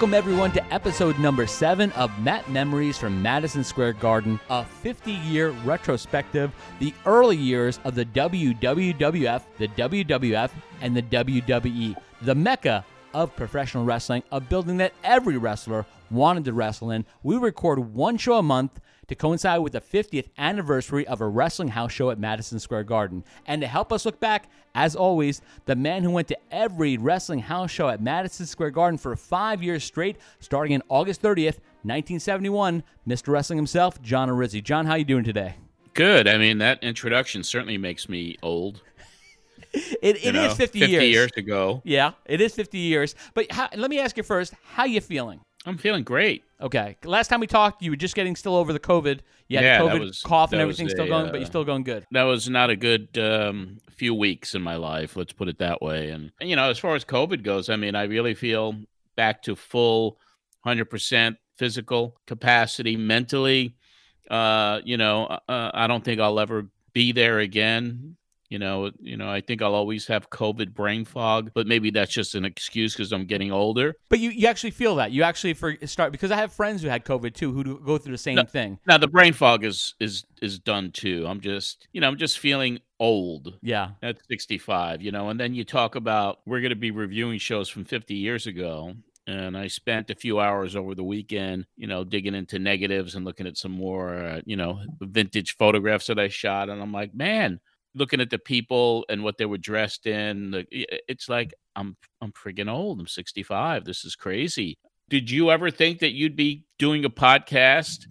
welcome everyone to episode number seven of Matt Memories from Madison Square Garden, a 50 year retrospective, the early years of the WWWF, the WWF, and the WWE, the mecca of professional wrestling, a building that every wrestler wanted to wrestle in. We record one show a month to coincide with the 50th anniversary of a wrestling house show at Madison Square Garden. And to help us look back, as always, the man who went to every wrestling house show at Madison Square Garden for five years straight, starting in August 30th, 1971, Mr. Wrestling himself, John Arezzi. John, how you doing today? Good. I mean, that introduction certainly makes me old. It, it know, is 50, 50 years. years ago. Yeah, it is 50 years. But how, let me ask you first, how you feeling? I'm feeling great. Okay. Last time we talked, you were just getting still over the COVID. You had Yeah, the COVID was- cough and everything still a, going, but uh, you're still going good. That was not a good um, few weeks in my life. Let's put it that way. And you know, as far as COVID goes, I mean, I really feel back to full, hundred percent physical capacity, mentally. Uh, you know, uh, I don't think I'll ever be there again. You know, you know, I think I'll always have COVID brain fog, but maybe that's just an excuse because I'm getting older. But you, you actually feel that. You actually for start because I have friends who had COVID too who go through the same No. thing. Now the brain fog is is is done too. I'm just, you know, I'm just feeling old. Yeah. at 65, you know, and then you talk about we're going to be reviewing shows from 50 years ago. And I spent a few hours over the weekend, you know, digging into negatives and looking at some more, uh, you know, vintage photographs that I shot. And I'm like, man, looking at the people and what they were dressed in, it's like I'm I'm friggin' old. I'm 65. This is crazy. Did you ever think that you'd be doing a podcast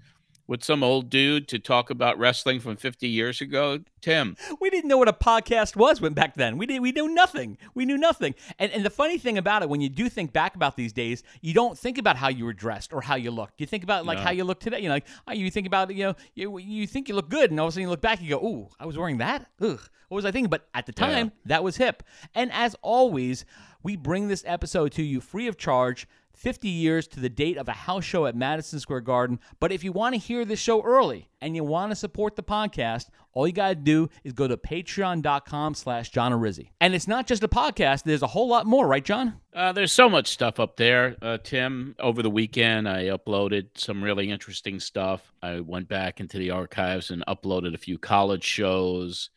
with some old dude to talk about wrestling from 50 years ago, Tim? We didn't know what a podcast was when back then. We did we knew nothing. We knew nothing. And and the funny thing about it, when you do think back about these days, you don't think about how you were dressed or how you looked. You think about like No. how you look today. You know, like oh, you think about you know you you think you look good, and all of a sudden you look back, you go, "Ooh, I was wearing that. Ugh, what was I thinking?" But at the Yeah. time, that was hip. And as always, we bring this episode to you free of charge. 50 years to the date of a house show at Madison Square Garden. But if you want to hear this show early and you want to support the podcast, all you got to do is go to patreon.com slash John Arezzi. And it's not just a podcast. There's a whole lot more, right, John? Uh, there's so much stuff up there, uh, Tim. Over the weekend, I uploaded some really interesting stuff. I went back into the archives and uploaded a few college shows.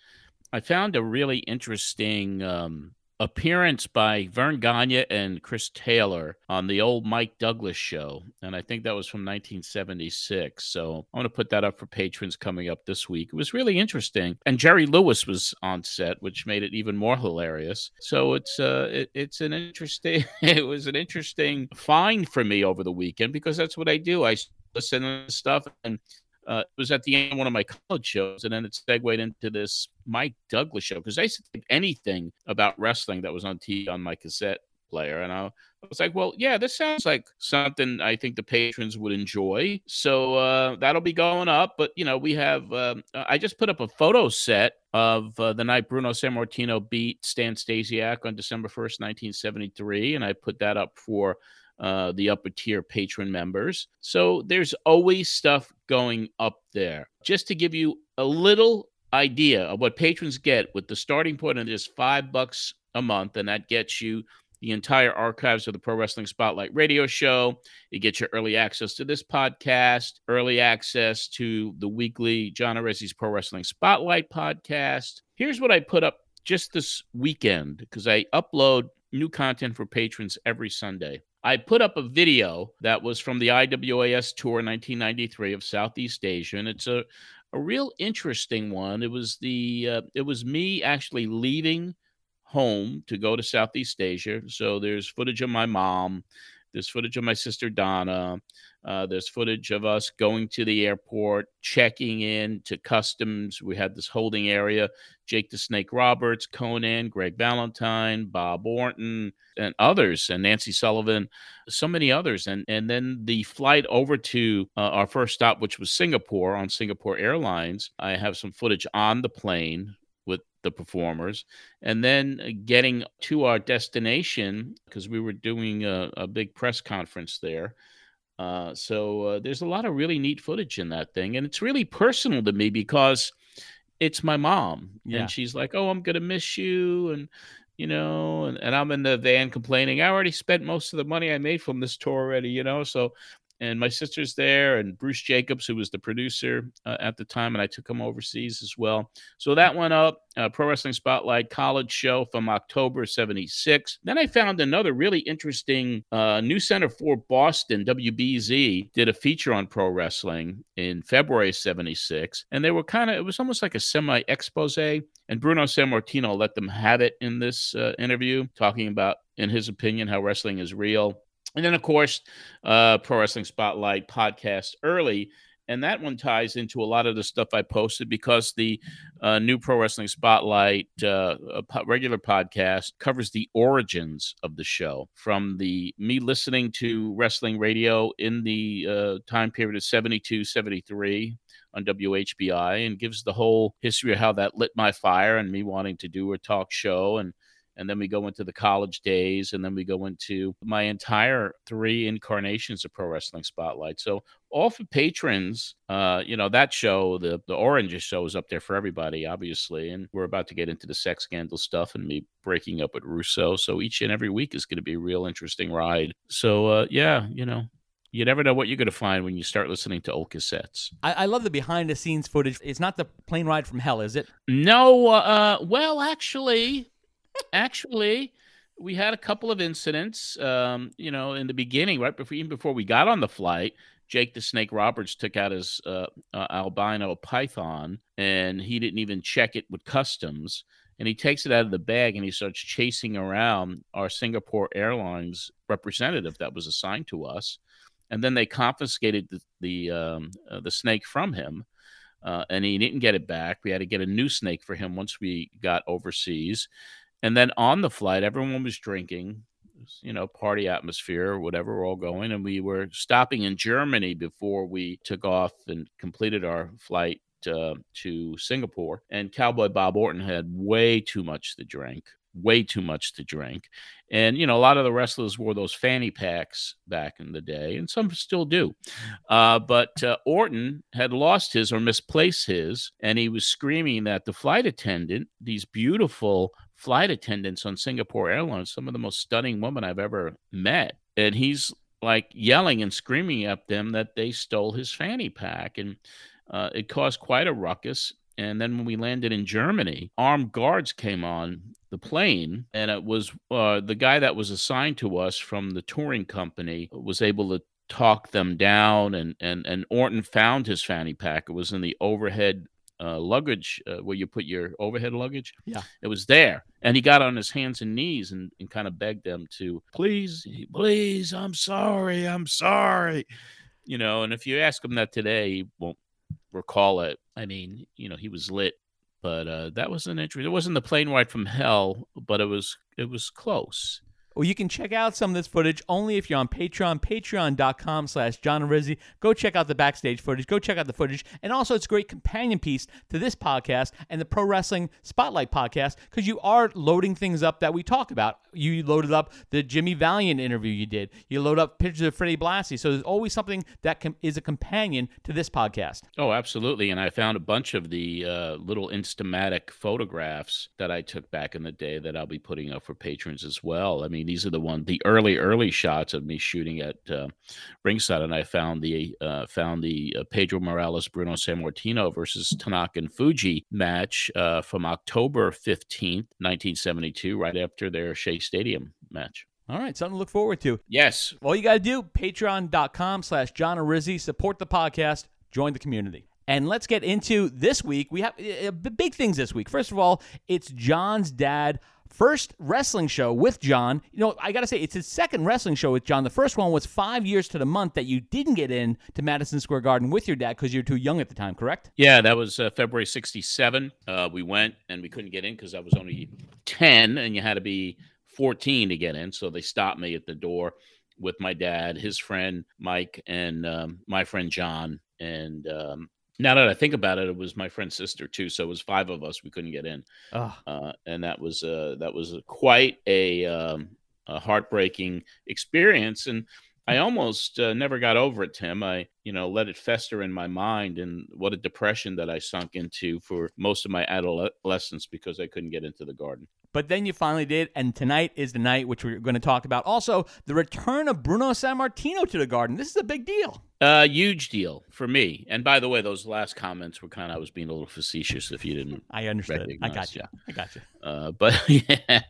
I found a really interesting um, appearance by Verne Gagne and Chris Taylor on the old Mike Douglas show. And I think that was from 1976. So I'm going to put that up for patrons coming up this week. It was really interesting. And Jerry Lewis was on set, which made it even more hilarious. So it's uh it, it's an interesting it was an interesting find for me over the weekend because that's what I do. I listen to stuff and uh, it was at the end of one of my college shows, and then it segued into this Mike Douglas show because I used to anything about wrestling that was on TV on my cassette player, and I, I was like, "Well, yeah, this sounds like something I think the patrons would enjoy." So uh, that'll be going up. But you know, we have um, I just put up a photo set of uh, the night Bruno Sammartino beat Stan Stasiak on December first, nineteen seventy three, and I put that up for uh, the upper tier patron members. So there's always stuff going up there. Just to give you a little idea of what patrons get with the starting point of just five bucks a month, and that gets you the entire archives of the Pro Wrestling Spotlight radio show. You get your early access to this podcast, early access to the weekly John Arezzi's Pro Wrestling Spotlight podcast. Here's what I put up just this weekend because I upload new content for patrons every Sunday. I put up a video that was from the IWAS tour 1993 of Southeast Asia, and it's a a real interesting one. It was the uh, it was me actually leaving home to go to Southeast Asia. So there's footage of my mom, there's footage of my sister Donna, uh, there's footage of us going to the airport, checking in to customs. We had this holding area. Jake the Snake Roberts, Conan, Greg Valentine, Bob Orton, and others, and Nancy Sullivan, so many others. And and then the flight over to uh, our first stop, which was Singapore on Singapore Airlines. I have some footage on the plane with the performers, and then uh, getting to our destination because we were doing a, a big press conference there. Uh, so uh, there's a lot of really neat footage in that thing, and it's really personal to me because it's my mom, Yeah. and she's like, "Oh, I'm gonna miss you," and you know, and, and I'm in the van complaining. I already spent most of the money I made from this tour already, you know. So and my sister's there, and Bruce Jacobs, who was the producer uh, at the time, and I took him overseas as well. So that went up. Uh, Pro Wrestling Spotlight college show from October 76. Then I found another really interesting uh, New Center for Boston, WBZ, did a feature on pro wrestling in February 76. And they were kind of, it was almost like a semi expose. And Bruno Sammartino let them have it in this uh, interview, talking about, in his opinion, how wrestling is real and then, of course, uh, Pro Wrestling Spotlight podcast early. And that one ties into a lot of the stuff I posted because the uh, new Pro Wrestling Spotlight uh, regular podcast covers the origins of the show from the me listening to wrestling radio in the uh, time period of 72, 73 on WHBI and gives the whole history of how that lit my fire and me wanting to do a talk show and and then we go into the college days and then we go into my entire three incarnations of pro wrestling spotlight so all for patrons uh you know that show the the orange show is up there for everybody obviously and we're about to get into the sex scandal stuff and me breaking up with russo so each and every week is going to be a real interesting ride so uh yeah you know you never know what you're going to find when you start listening to old cassettes. I, I, love the behind the scenes footage. It's not the plane ride from hell, is it? No. Uh, well, actually, actually, we had a couple of incidents. Um, you know, in the beginning, right before even before we got on the flight, Jake the Snake Roberts took out his uh, uh, albino python, and he didn't even check it with customs. And he takes it out of the bag and he starts chasing around our Singapore Airlines representative that was assigned to us. And then they confiscated the the, um, uh, the snake from him. Uh, and he didn't get it back. We had to get a new snake for him once we got overseas. And then on the flight, everyone was drinking, you know, party atmosphere or whatever. We're all going. And we were stopping in Germany before we took off and completed our flight uh, to Singapore. And Cowboy Bob Orton had way too much to drink, way too much to drink. And, you know, a lot of the wrestlers wore those fanny packs back in the day, and some still do. Uh, but uh, Orton had lost his or misplaced his, and he was screaming that the flight attendant, these beautiful flight attendants on Singapore Airlines, some of the most stunning women I've ever met. And he's like yelling and screaming at them that they stole his fanny pack. And uh, it caused quite a ruckus. And then when we landed in Germany, armed guards came on the plane, and it was uh, the guy that was assigned to us from the touring company was able to talk them down. And and and Orton found his fanny pack. It was in the overhead uh, luggage uh, where you put your overhead luggage. Yeah, it was there, and he got on his hands and knees and, and kind of begged them to please, please, I'm sorry, I'm sorry, you know. And if you ask him that today, he won't recall it. I mean, you know, he was lit, but uh, that was an interesting. It wasn't the plane ride from hell, but it was it was close. Well, you can check out some of this footage only if you're on Patreon, patreon.com slash John Arezzi. Go check out the backstage footage. Go check out the footage. And also, it's a great companion piece to this podcast and the Pro Wrestling Spotlight podcast because you are loading things up that we talk about. You loaded up the Jimmy Valiant interview you did. You load up pictures of Freddie Blassie. So there's always something that com- is a companion to this podcast. Oh, absolutely. And I found a bunch of the uh, little Instamatic photographs that I took back in the day that I'll be putting up for patrons as well. I mean, these are the one the early early shots of me shooting at uh, ringside, and I found the uh, found the uh, Pedro Morales Bruno Sammartino versus Tanaka and Fuji match uh, from October fifteenth, nineteen seventy two, right after their Shea Stadium match. All right, something to look forward to. Yes. All you got to do, patreon.com slash John Arezzi, support the podcast, join the community. And let's get into this week. We have uh, big things this week. First of all, it's John's dad first wrestling show with John. You know, I got to say, it's his second wrestling show with John. The first one was five years to the month that you didn't get in to Madison Square Garden with your dad because you were too young at the time, correct? Yeah, that was uh, February 67. Uh, we went and we couldn't get in because I was only 10 and you had to be 14 to get in. So they stopped me at the door with my dad, his friend Mike, and um, my friend John. And um, now that I think about it, it was my friend's sister too. So it was five of us. We couldn't get in, oh. uh, and that was uh, that was quite a, um, a heartbreaking experience. And I almost uh, never got over it, Tim. I, you know, let it fester in my mind, and what a depression that I sunk into for most of my adolescence because I couldn't get into the garden. But then you finally did, and tonight is the night which we're going to talk about. Also, the return of Bruno Sammartino to the Garden. This is a big deal. A uh, huge deal for me. And by the way, those last comments were kind of I was being a little facetious. If you didn't, I understood. I got you. I got you. Uh, but yeah,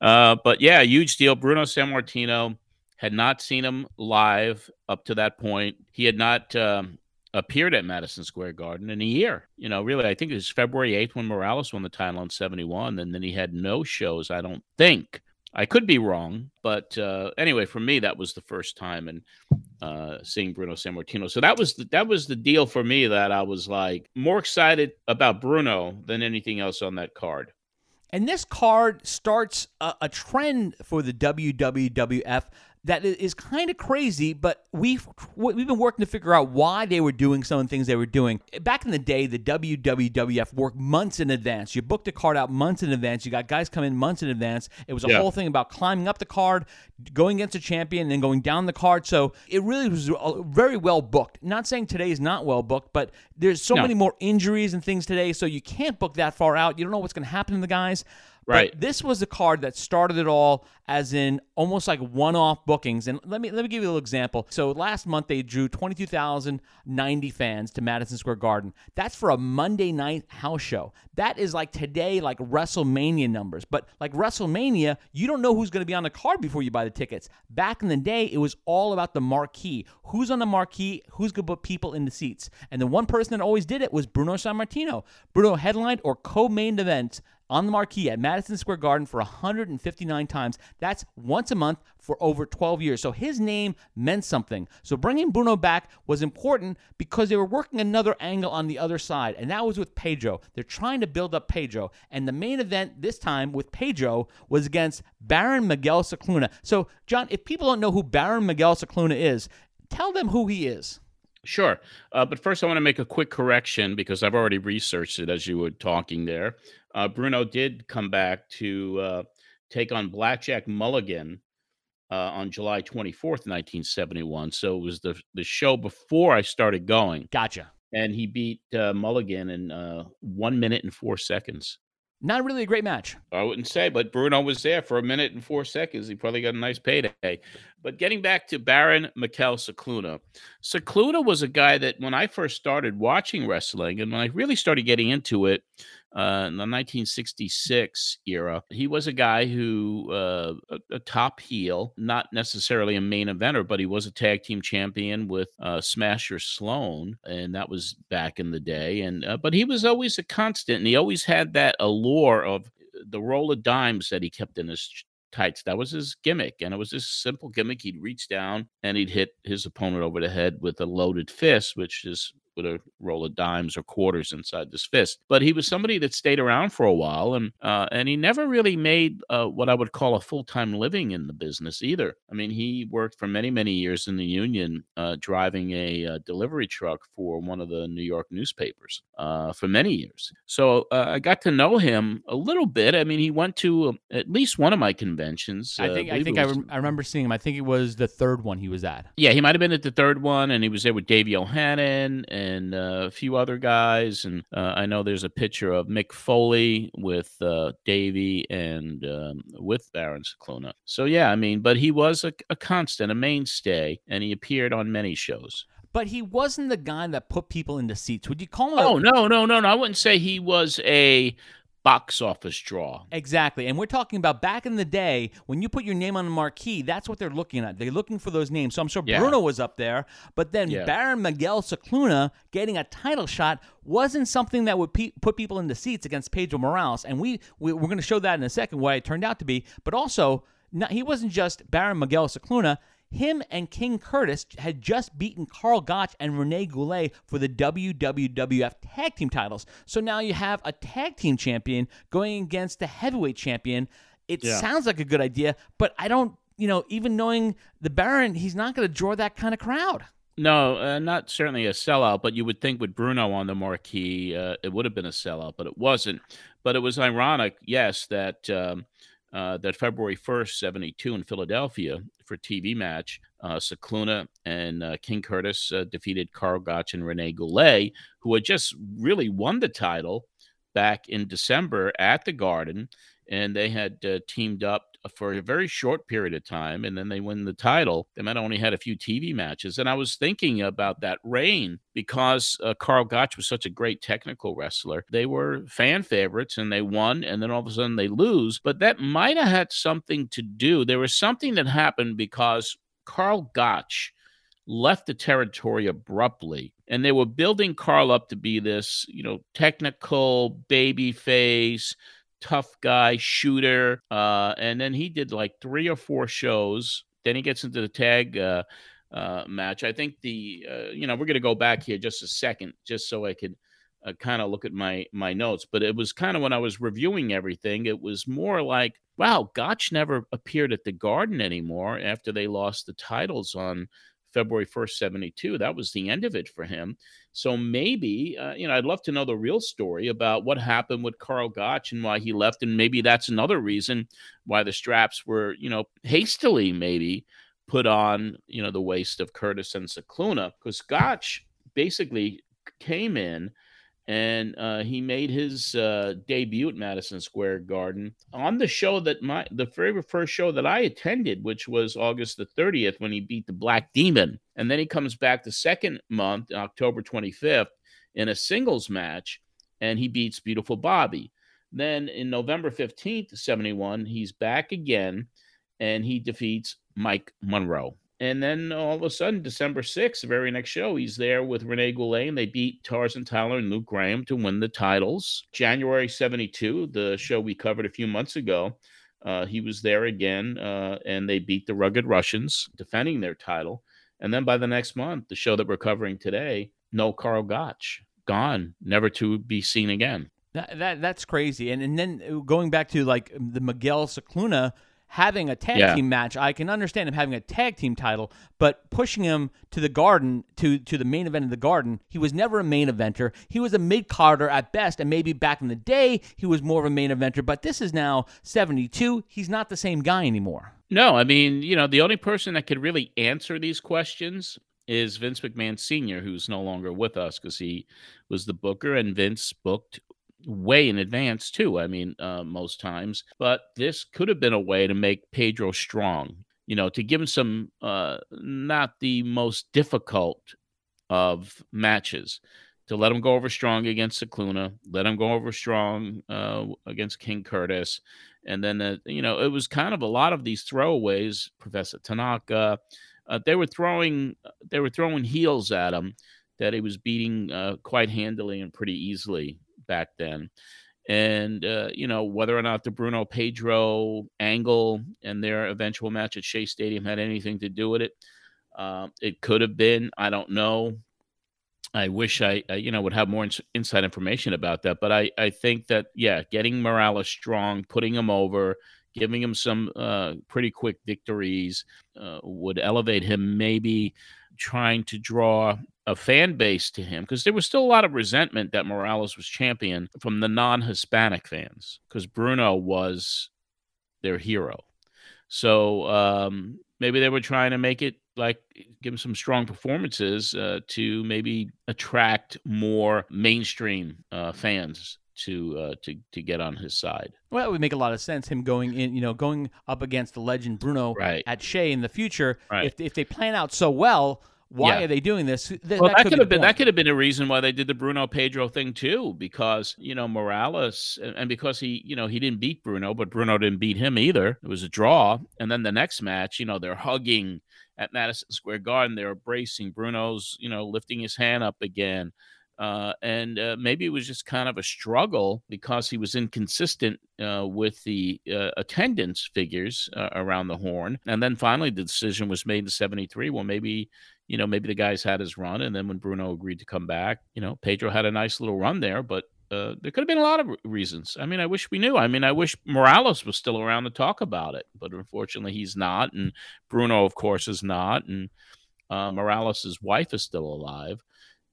uh, but yeah, huge deal. Bruno Sammartino had not seen him live up to that point. He had not um, appeared at Madison Square Garden in a year. You know, really, I think it was February 8th when Morales won the title in 71. And then he had no shows, I don't think. I could be wrong, but uh, anyway, for me, that was the first time and uh, seeing Bruno Sammartino. So that was the, that was the deal for me that I was like more excited about Bruno than anything else on that card. And this card starts a, a trend for the WWF that is kind of crazy, but we've we've been working to figure out why they were doing some of the things they were doing. Back in the day, the WWF worked months in advance. You booked a card out months in advance. You got guys come in months in advance. It was a yeah. whole thing about climbing up the card, going against a champion, and then going down the card. So it really was very well booked. Not saying today is not well booked, but there's so no. many more injuries and things today, so you can't book that far out. You don't know what's going to happen to the guys. Right. But this was the card that started it all as in almost like one-off bookings. And let me let me give you a little example. So last month they drew 22,090 fans to Madison Square Garden. That's for a Monday night house show. That is like today like WrestleMania numbers. But like WrestleMania, you don't know who's going to be on the card before you buy the tickets. Back in the day, it was all about the marquee. Who's on the marquee? Who's going to put people in the seats? And the one person that always did it was Bruno Sammartino. Bruno headlined or co-main event on the marquee at Madison Square Garden for 159 times. That's once a month for over 12 years. So his name meant something. So bringing Bruno back was important because they were working another angle on the other side, and that was with Pedro. They're trying to build up Pedro. And the main event this time with Pedro was against Baron Miguel Scicluna. So, John, if people don't know who Baron Miguel Scicluna is, tell them who he is. Sure. Uh, but first, I want to make a quick correction because I've already researched it as you were talking there. Uh, Bruno did come back to uh, take on Blackjack Mulligan uh, on July 24th, 1971. So it was the, the show before I started going. Gotcha. And he beat uh, Mulligan in uh, one minute and four seconds. Not really a great match. I wouldn't say, but Bruno was there for a minute and four seconds. He probably got a nice payday. But getting back to Baron Mikel Scicluna, Scicluna was a guy that when I first started watching wrestling and when I really started getting into it, uh, in the 1966 era. He was a guy who, uh, a, a, top heel, not necessarily a main eventer, but he was a tag team champion with uh, Smasher Sloan, and that was back in the day. And uh, but he was always a constant, and he always had that allure of the roll of dimes that he kept in his tights. That was his gimmick. And it was this simple gimmick. He'd reach down and he'd hit his opponent over the head with a loaded fist, which is with a roll of dimes or quarters inside this fist. But he was somebody that stayed around for a while, and uh, and he never really made uh, what I would call a full time living in the business either. I mean, he worked for many many years in the union, uh, driving a, a, uh, delivery truck for one of the New York newspapers uh, for many years. So uh, I got to know him a little bit. I mean, he went to um, at least one of my conventions. I think I, I think I, I remember seeing him. I think it was the third one he was at. Yeah, he might have been at the third one, and he was there with Davey O'Hannon. And and uh, a few other guys. And uh, I know there's a picture of Mick Foley with uh, Davey and um, with Baron Scicluna. So yeah, I mean, but he was a, a constant, a mainstay, and he appeared on many shows but he wasn't the guy that put people into seats. Would you call him? Oh no, no, no, no! I wouldn't say he was a box office draw. Exactly. And we're talking about back in the day when you put your name on a marquee, that's what they're looking at. They're looking for those names. So I'm sure yeah. Bruno was up there, but then yeah. Baron Miguel Scicluna getting a title shot wasn't something that would pe- put people in the seats against Pedro Morales. And we, we we're going to show that in a second what it turned out to be, but also not, he wasn't just Baron Miguel Scicluna. Him and King Curtis had just beaten Karl Gotch and Rene Goulet for the WWF tag team titles. So now you have a tag team champion going against the heavyweight champion. It yeah. sounds like a good idea, but I don't, you know, even knowing the Baron, he's not going to draw that kind of crowd. No, uh, not certainly a sellout, but you would think with Bruno on the marquee, uh, it would have been a sellout, but it wasn't. But it was ironic, yes, that um, uh, that February 1st, 72 in Philadelphia for TV match, uh, and uh, King Curtis uh, defeated Karl Gotch and Rene Goulet, who had just really won the title back in December at the Garden. And they had uh, teamed up for a very short period of time, and then they win the title. They might only had a few TV matches. And I was thinking about that reign because uh, Karl Gotch was such a great technical wrestler. They were fan favorites and they won, and then all of a sudden they lose. But that might have had something to do. There was something that happened because Karl Gotch left the territory abruptly and they were building Karl up to be this, you know, technical baby face, tough guy, shooter. Uh, and then he did like three or four shows. Then he gets into the tag uh, uh, match. I think the, uh, you know, we're going to go back here just a second, just so I could uh, kind of look at my my notes. But it was kind of when I was reviewing everything, it was more like, wow, Gotch never appeared at the Garden anymore after they lost the titles on February 1st, 72. That was the end of it for him. So maybe, uh, you know, I'd love to know the real story about what happened with Karl Gotch and why he left. And maybe that's another reason why the straps were, you know, hastily maybe put on, you know, the waist of Curtis and Scicluna because Gotch basically came in and uh, he made his uh, debut at Madison Square Garden on the show that my the very first show that I attended, which was August the 30th when he beat the Black Demon, and then he comes back the second month, October 25th, in a singles match, and he beats Beautiful Bobby. Then in November 15th, 71, he's back again, and he defeats Mike Monroe. And then all of a sudden, December 6th, the very next show, he's there with Rene Goulet, and they beat Tarzan Tyler and Luke Graham to win the titles. January 72, the show we covered a few months ago, uh, he was there again, uh, and they beat the Rugged Russians, defending their title. And then by the next month, the show that we're covering today, no Karl Gotch, gone, never to be seen again. That, that that's crazy. And and then going back to like the Miguel Scicluna having a tag yeah. team match, I can understand him having a tag team title, but pushing him to the garden to to the main event of the garden, he was never a main eventer. He was a mid carder at best, and maybe back in the day he was more of a main eventer. But this is now seventy two. He's not the same guy anymore. No, I mean, you know, the only person that could really answer these questions is Vince McMahon Sr., who's no longer with us because he was the booker, and Vince booked way in advance too. I mean, uh, most times, but this could have been a way to make Pedro strong. You know, to give him some uh, not the most difficult of matches. To let him go over strong against Scicluna, let him go over strong uh, against King Curtis, and then uh, you know it was kind of a lot of these throwaways. Professor Tanaka, uh, they were throwing they were throwing heels at him that he was beating uh, quite handily and pretty easily back then. And, uh, you know, whether or not the Bruno Pedro angle and their eventual match at Shea Stadium had anything to do with it, uh, it could have been. I don't know. I wish I, uh, you know, would have more ins- inside information about that. But I, I think that, yeah, getting Morales strong, putting him over, giving him some uh, pretty quick victories uh, would elevate him maybe trying to draw a fan base to him because there was still a lot of resentment that Morales was champion from the non Hispanic fans because Bruno was their hero. So um, maybe they were trying to make it like give him some strong performances uh, to maybe attract more mainstream uh, fans to uh, to to get on his side. Well, it would make a lot of sense him going in, you know, going up against the legend Bruno right. at Shea in the future. Right. If if they plan out so well, why yeah. are they doing this? Th- well, that, that could have been point. that could have been a reason why they did the Bruno Pedro thing too, because you know Morales and because he you know he didn't beat Bruno, but Bruno didn't beat him either. It was a draw, and then the next match, you know, they're hugging at Madison Square Garden, they're embracing. Bruno's you know lifting his hand up again. Uh, and uh, maybe it was just kind of a struggle because he was inconsistent uh, with the uh, attendance figures uh, around the horn. And then finally, the decision was made in 73. Well, maybe you know, maybe the guys had his run, and then when Bruno agreed to come back, you know, Pedro had a nice little run there, but uh, there could have been a lot of reasons. I mean, I wish we knew. I mean, I wish Morales was still around to talk about it, but unfortunately, he's not, and Bruno, of course, is not, and uh, Morales' wife is still alive,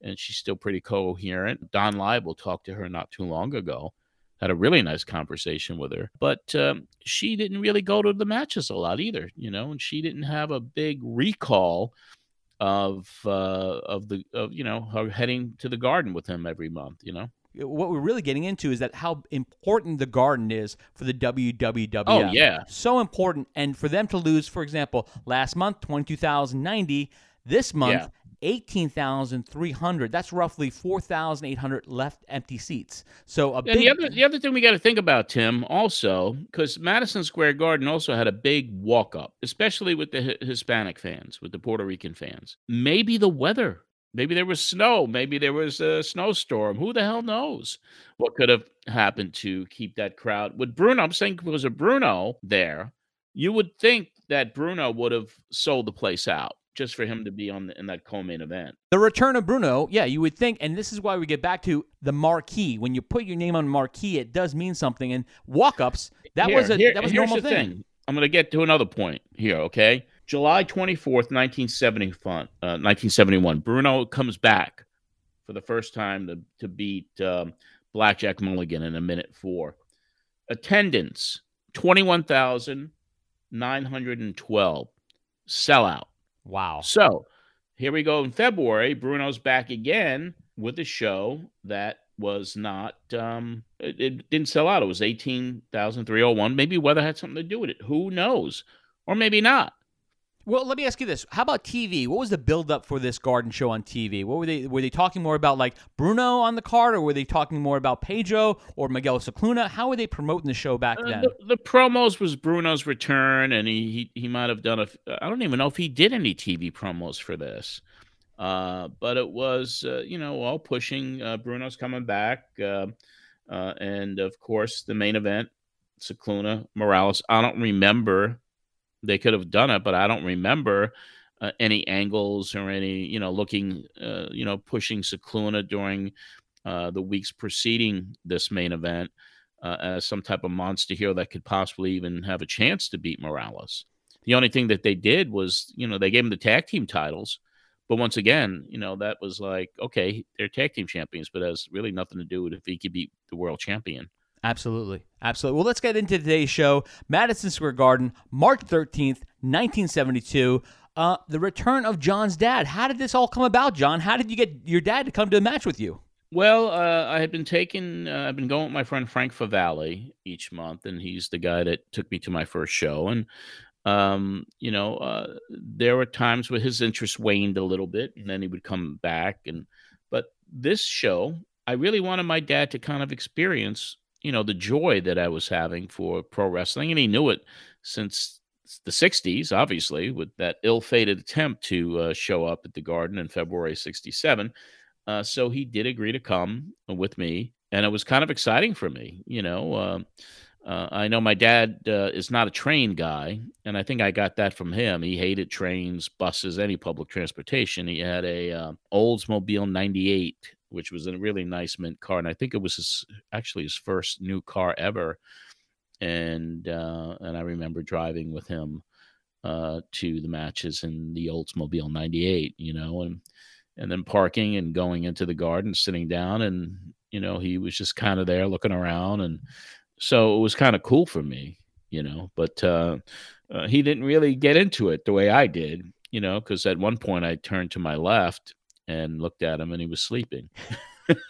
and she's still pretty coherent. Don Laible talked to her not too long ago, had a really nice conversation with her. But um, she didn't really go to the matches a lot either, you know, and she didn't have a big recall of uh, of the of you know her heading to the garden with him every month, you know what we're really getting into is that how important the garden is for the WWF. Oh yeah, so important. And for them to lose, for example, last month twenty two thousand ninety, this month yeah. Eighteen thousand three hundred. That's roughly four thousand eight hundred left empty seats. So a big. the other the other thing we got to think about, Tim, also because Madison Square Garden also had a big walk up, especially with the Hispanic fans, with the Puerto Rican fans. Maybe the weather Maybe there was snow. Maybe there was a snowstorm. Who the hell knows what could have happened to keep that crowd? With Bruno, I'm saying because of Bruno there, you would think that Bruno would have sold the place out just for him to be on the, in that co-main event. The return of Bruno, yeah, you would think, and this is why we get back to the marquee. When you put your name on marquee, it does mean something. And walk-ups, that here, was a here, that was a normal thing. thing. I'm going to get to another point here, okay? July 24th, 1970 fun, uh, 1971, Bruno comes back for the first time to, to beat um, Blackjack Mulligan in a minute four. Attendance 21,912. Sellout. Wow. So here we go in February. Bruno's back again with a show that was not, um, it, it didn't sell out. It was 18,301. Maybe weather had something to do with it. Who knows? Or maybe not. Well, let me ask you this: How about TV? What was the build-up for this garden show on TV? What were they were they talking more about, like Bruno on the card, or were they talking more about Pedro or Miguel Scicluna? How were they promoting the show back uh, then? the, the, promos was Bruno's return, and he he, he might have done a. I don't even know if he did any TV promos for this, uh, but it was uh, you know all pushing uh, Bruno's coming back, uh, uh, and of course the main event, Scicluna Morales. I don't remember they could have done it, but I don't remember uh, any angles or any, you know, looking, uh, you know, pushing Scicluna during uh, the weeks preceding this main event uh, as some type of monster hero that could possibly even have a chance to beat Morales. The only thing that they did was, you know, they gave him the tag team titles. But once again, you know, that was like, okay, they're tag team champions, but has really nothing to do with if he could beat the world champion. Absolutely. Absolutely. Well, let's get into today's show. Madison Square Garden, March 13th, 1972. Uh, the return of John's dad. How did this all come about, John? How did you get your dad to come to a match with you? Well, uh, I had been taking, uh, I've been going with my friend Frank Favalli each month, and he's the guy that took me to my first show. And, um, you know, uh, there were times where his interest waned a little bit, and then he would come back. And, but this show, I really wanted my dad to kind of experience you know the joy that I was having for pro wrestling, and he knew it since the 60s, obviously, with that ill fated attempt to uh, show up at the Garden in February 67. Uh, so he did agree to come with me, and it was kind of exciting for me. You know, uh, uh I know my dad uh, is not a train guy, and I think I got that from him. He hated trains, buses, any public transportation. He had a uh, Oldsmobile 98 which was a really nice mint car, and I think it was his actually his first new car ever. And uh, and I remember driving with him uh, to the matches in the Oldsmobile '98, you know, and and then parking and going into the garden, sitting down, and you know he was just kind of there looking around, and so it was kind of cool for me, you know. But uh, uh, he didn't really get into it the way I did, you know, because at one point I turned to my left and looked at him and he was sleeping.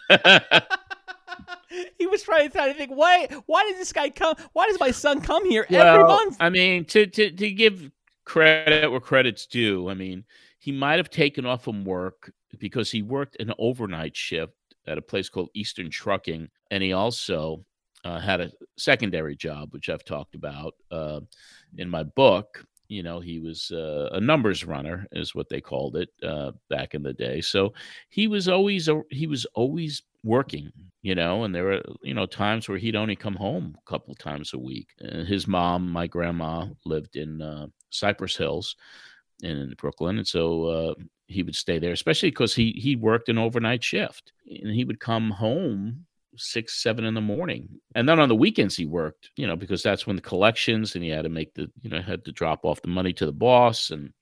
he was trying to think why why does this guy come why does my son come here well, every month i mean to, to to give credit where credit's due i mean he might have taken off from work because he worked an overnight shift at a place called eastern trucking and he also uh, had a secondary job which i've talked about uh, in my book you know he was uh, a numbers runner is what they called it uh, back in the day. So he was always a, he was always working you know and there were you know times where he'd only come home a couple times a week. And his mom my grandma lived in uh, cypress hills in brooklyn. And so uh, he would stay there especially because he he worked an overnight shift. And he would come home six, seven in the morning. And then on the weekends he worked, you know, because that's when the collections and he had to make the, you know, had to drop off the money to the boss. And,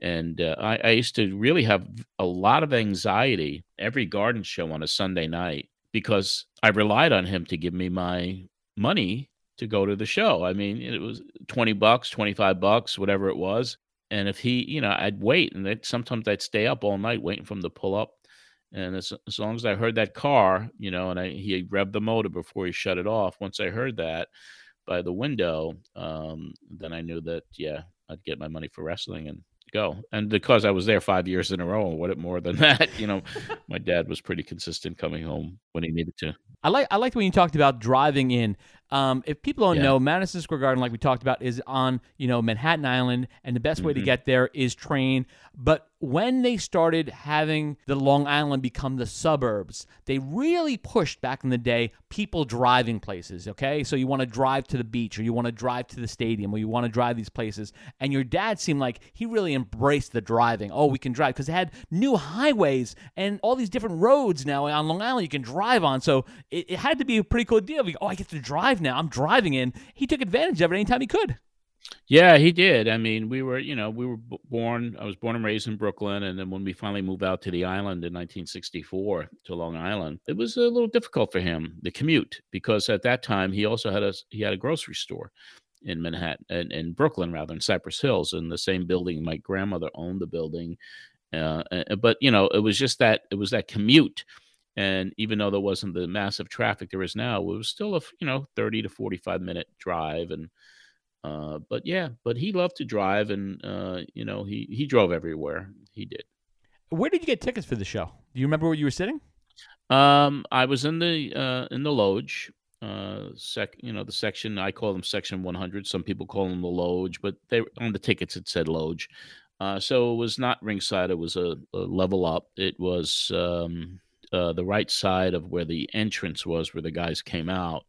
and uh, I, I used to really have a lot of anxiety every garden show on a Sunday night because I relied on him to give me my money to go to the show. I mean, it was 20 bucks, 25 bucks, whatever it was. And if he, you know, I'd wait and sometimes I'd stay up all night waiting for him to pull up. And as, as long as I heard that car, you know, and I, he revved the motor before he shut it off. Once I heard that by the window, um, then I knew that, yeah, I'd get my money for wrestling and go. And because I was there five years in a row, what it more than that, you know, my dad was pretty consistent coming home when he needed to. I like I liked when you talked about driving in. Um, if people don't yeah. know, Madison Square Garden, like we talked about, is on you know Manhattan Island, and the best mm-hmm. way to mm-hmm. get there is train. But when they started having the Long Island become the suburbs, they really pushed back in the day people driving places. Okay, so you want to drive to the beach, or you want to drive to the stadium, or you want to drive these places. And your dad seemed like he really embraced the driving. Oh, we can drive because they had new highways and all these different roads now on Long Island you can drive on. So it, it had to be a pretty cool deal. oh, I get to drive now. I'm driving in. He took advantage of it anytime he could. Yeah, he did. I mean, we were, you know, we were born, I was born and raised in Brooklyn. And then when we finally moved out to the island in 1964 to Long Island, it was a little difficult for him, the commute, because at that time he also had a, he had a grocery store in Manhattan, in, in Brooklyn, rather, in Cypress Hills, in the same building. My grandmother owned the building. Uh, but, you know, it was just that, it was that commute and even though there wasn't the massive traffic there is now, it was still a you know 30 to 45 minute drive. And uh, but yeah, but he loved to drive, and uh, you know he he drove everywhere. He did. Where did you get tickets for the show? Do you remember where you were sitting? Um, I was in the uh, in the loge. Uh, sec, you know the section. I call them section 100. Some people call them the loge, but they on the tickets it said loge. Uh, so it was not ringside. It was a, a level up. It was um, uh, the right side of where the entrance was, where the guys came out,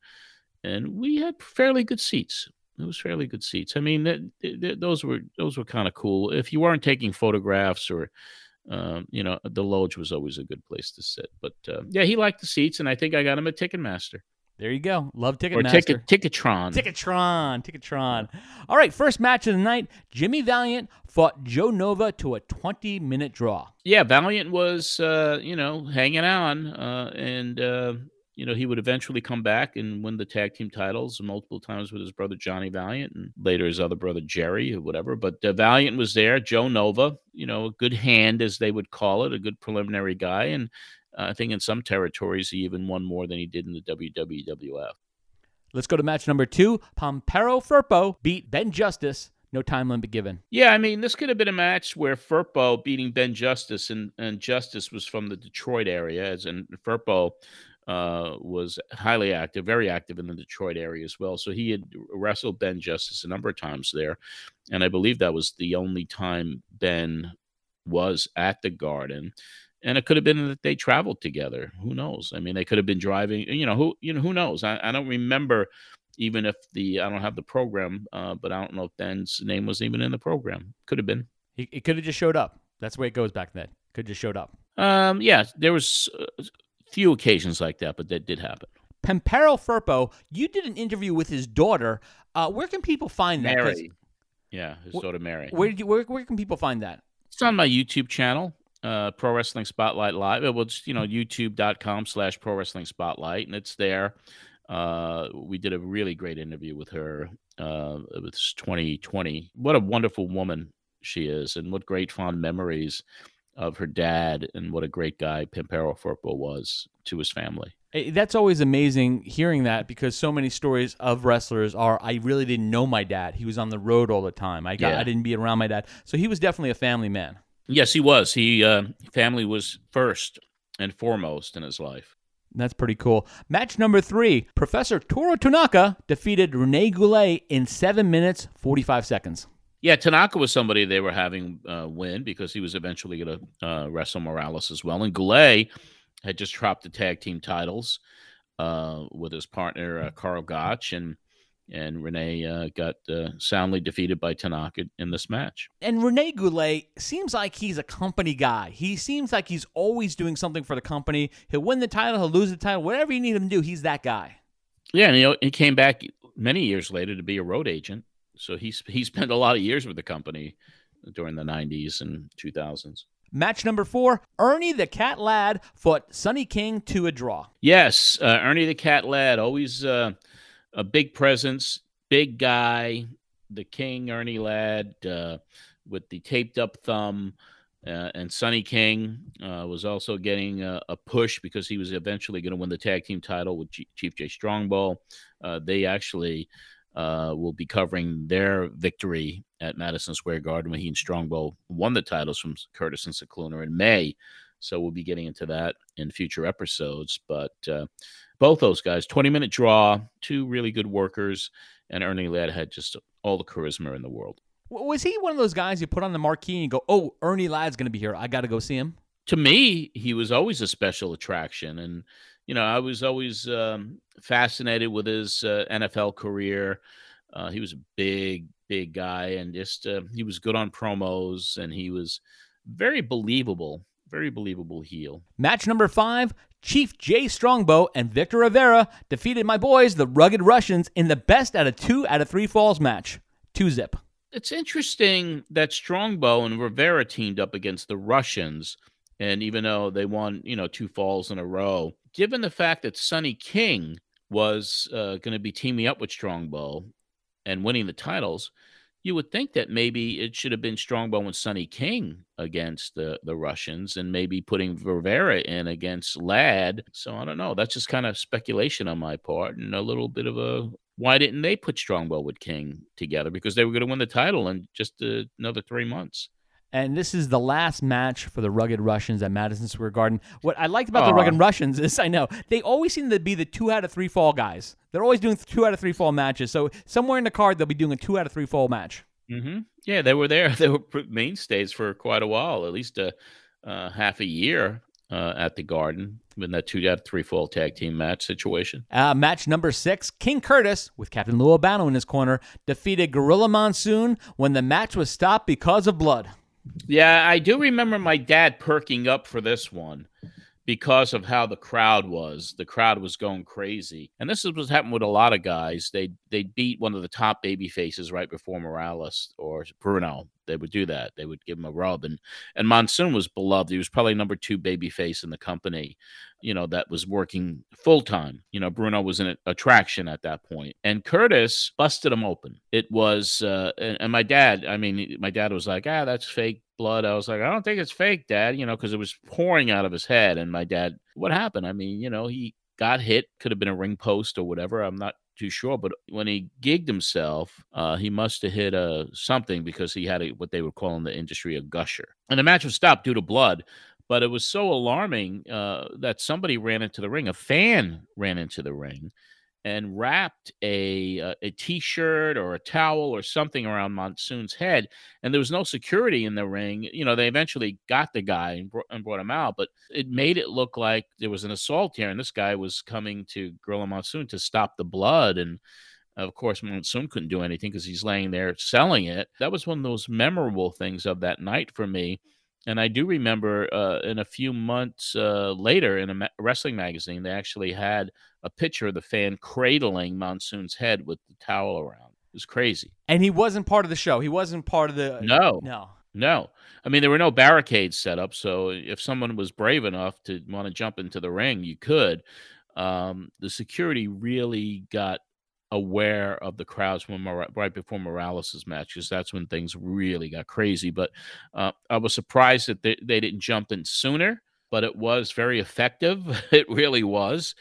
and we had fairly good seats. It was fairly good seats. I mean, th- th- those were those were kind of cool. If you weren't taking photographs or, um, you know, the Loge was always a good place to sit. But uh, yeah, he liked the seats, and I think I got him a Ticketmaster. There you go. Love Ticketmaster. Or ticket, Ticketron. Ticketron. Ticketron. All right, first match of the night. Jimmy Valiant fought Joe Nova to a 20 minute draw. Yeah, Valiant was, uh, you know, hanging on. Uh, and, uh, you know, he would eventually come back and win the tag team titles multiple times with his brother Johnny Valiant and later his other brother Jerry or whatever. But uh, Valiant was there. Joe Nova, you know, a good hand, as they would call it, a good preliminary guy. And uh, I think in some territories he even won more than he did in the WWF. Let's go to match number two. Pampero Firpo beat Ben Justice. No time limit given. Yeah, I mean, this could have been a match where Firpo beating Ben Justice, and, and Justice was from the Detroit area, as in Firpo uh, was highly active, very active in the Detroit area as well. So he had wrestled Ben Justice a number of times there. And I believe that was the only time Ben was at the Garden and it could have been that they traveled together. Who knows? I mean, they could have been driving. You know, who you know who knows? I, I don't remember even if the I don't have the program, uh, but I don't know if Ben's name was even in the program. Could have been. He, it could have just showed up. That's the way it goes back then. Could just showed up. Um, yeah, there was a few occasions like that, but that did happen. Pampero Firpo, you did an interview with his daughter. Uh, where can people find that? Mary. Yeah, his daughter Mary. Where did you? Where, where can people find that? It's on my YouTube channel uh, Pro Wrestling Spotlight Live. It was, you know, youtube.com slash Pro Wrestling Spotlight, and it's there. Uh, we did a really great interview with her. Uh, it was 2020. What a wonderful woman she is, and what great fond memories of her dad, and what a great guy Pampero Firpo was to his family. That's always amazing hearing that because so many stories of wrestlers are I really didn't know my dad. He was on the road all the time. I got yeah. I didn't be around my dad. So he was definitely a family man. Yes, he was. He uh, family was first and foremost in his life. That's pretty cool. Match number three: Professor Toru Tanaka defeated Rene Goulet in seven minutes forty-five seconds. Yeah, Tanaka was somebody they were having uh, win because he was eventually going to uh, wrestle Morales as well. And Goulet had just dropped the tag team titles uh, with his partner uh, Karl Gotch, and and Rene uh, got uh, soundly defeated by Tanaka in this match. And Rene Goulet seems like he's a company guy. He seems like he's always doing something for the company. He'll win the title, he'll lose the title, whatever you need him to do, he's that guy. Yeah, and know, he came back many years later to be a road agent. So he's he spent a lot of years with the company during the 90s and 2000s. Match number four Ernie the Cat Ladd fought Sonny King to a draw. Yes, uh, Ernie the Cat Ladd always uh, a big presence, big guy. The King, Ernie Ladd, uh, with the taped up thumb. Uh, and Sonny King uh, was also getting a, a, push because he was eventually going to win the tag team title with G- Chief Jay Strongbow. Uh, they actually uh, will be covering their victory at Madison Square Garden when he and Strongbow won the titles from Curtis and Scicluna in May. So we'll be getting into that in future episodes. But uh, both those guys, 20 minute draw, two really good workers, and Ernie Ladd had just all the charisma in the world. Was he one of those guys you put on the marquee and go, "Oh, Ernie Ladd's going to be here. I got to go see him." To me, he was always a special attraction, and you know, I was always um, fascinated with his uh, NFL career. Uh, he was a big, big guy, and just uh, he was good on promos, and he was very believable, very believable heel. Match number five: Chief Jay Strongbow and Victor Rivera defeated my boys, the Rugged Russians, in the best out of two out of three falls match. Two zip it's interesting that Strongbow and Rivera teamed up against the Russians. And even though they won, you know, two falls in a row, given the fact that Sonny King was uh, going to be teaming up with Strongbow and winning the titles, you would think that maybe it should have been Strongbow and Sonny King against the, the Russians and maybe putting Rivera in against Ladd. So I don't know. That's just kind of speculation on my part and a little bit of a why didn't they put Strongbow with King together? Because they were going to win the title in just uh, another three months. And this is the last match for the Rugged Russians at Madison Square Garden. What I liked about Aww. the Rugged Russians is I know they always seem to be the two out of three fall guys. They're always doing two out of three fall matches. So somewhere in the card they'll be doing a two out of three fall match. Mm-hmm. Yeah, they were there. They were mainstays for quite a while, at least a uh, half a year uh, at the Garden in that two out of three fall tag team match situation. Uh, match number six King Curtis, with Captain Lou Albano in his corner, defeated Gorilla Monsoon when the match was stopped because of blood. Yeah, I do remember my dad perking up for this one because of how the crowd was. The crowd was going crazy, and this is what happened with a lot of guys. They they beat one of the top baby faces right before Morales or Bruno. They would do that. They would give him a rub, and and Monsoon was beloved. He was probably number two baby face in the company, you know, that was working full time. You know, Bruno was an attraction at that point, and Curtis busted him open. It was, uh, and, and my dad. I mean, my dad was like, ah, that's fake blood. I was like, I don't think it's fake, Dad. You know, because it was pouring out of his head. And my dad, what happened? I mean, you know, he got hit. Could have been a ring post or whatever. I'm not too sure. But when he gigged himself, uh, he must have hit uh, something because he had a, what they would call in the industry a gusher. And the match was stopped due to blood. But it was so alarming uh, that somebody ran into the ring. A fan ran into the ring and wrapped a uh, a t-shirt or a towel or something around Monsoon's head, and there was no security in the ring. You know, they eventually got the guy and, brought, and brought him out, but it made it look like there was an assault here, and this guy was coming to Gorilla Monsoon to stop the blood, and of course Monsoon couldn't do anything because he's laying there selling it. That was one of those memorable things of that night for me. And I do remember uh, in a few months uh, later in a ma- wrestling magazine, they actually had a picture of the fan cradling Monsoon's head with the towel around. It was crazy. And he wasn't part of the show. He wasn't part of the. No. No. No. I mean, there were no barricades set up. So if someone was brave enough to want to jump into the ring, you could. Um, the security really got aware of the crowds when right before Morales' match because that's when things really got crazy. But uh, I was surprised that they, they didn't jump in sooner, but it was very effective. it really was.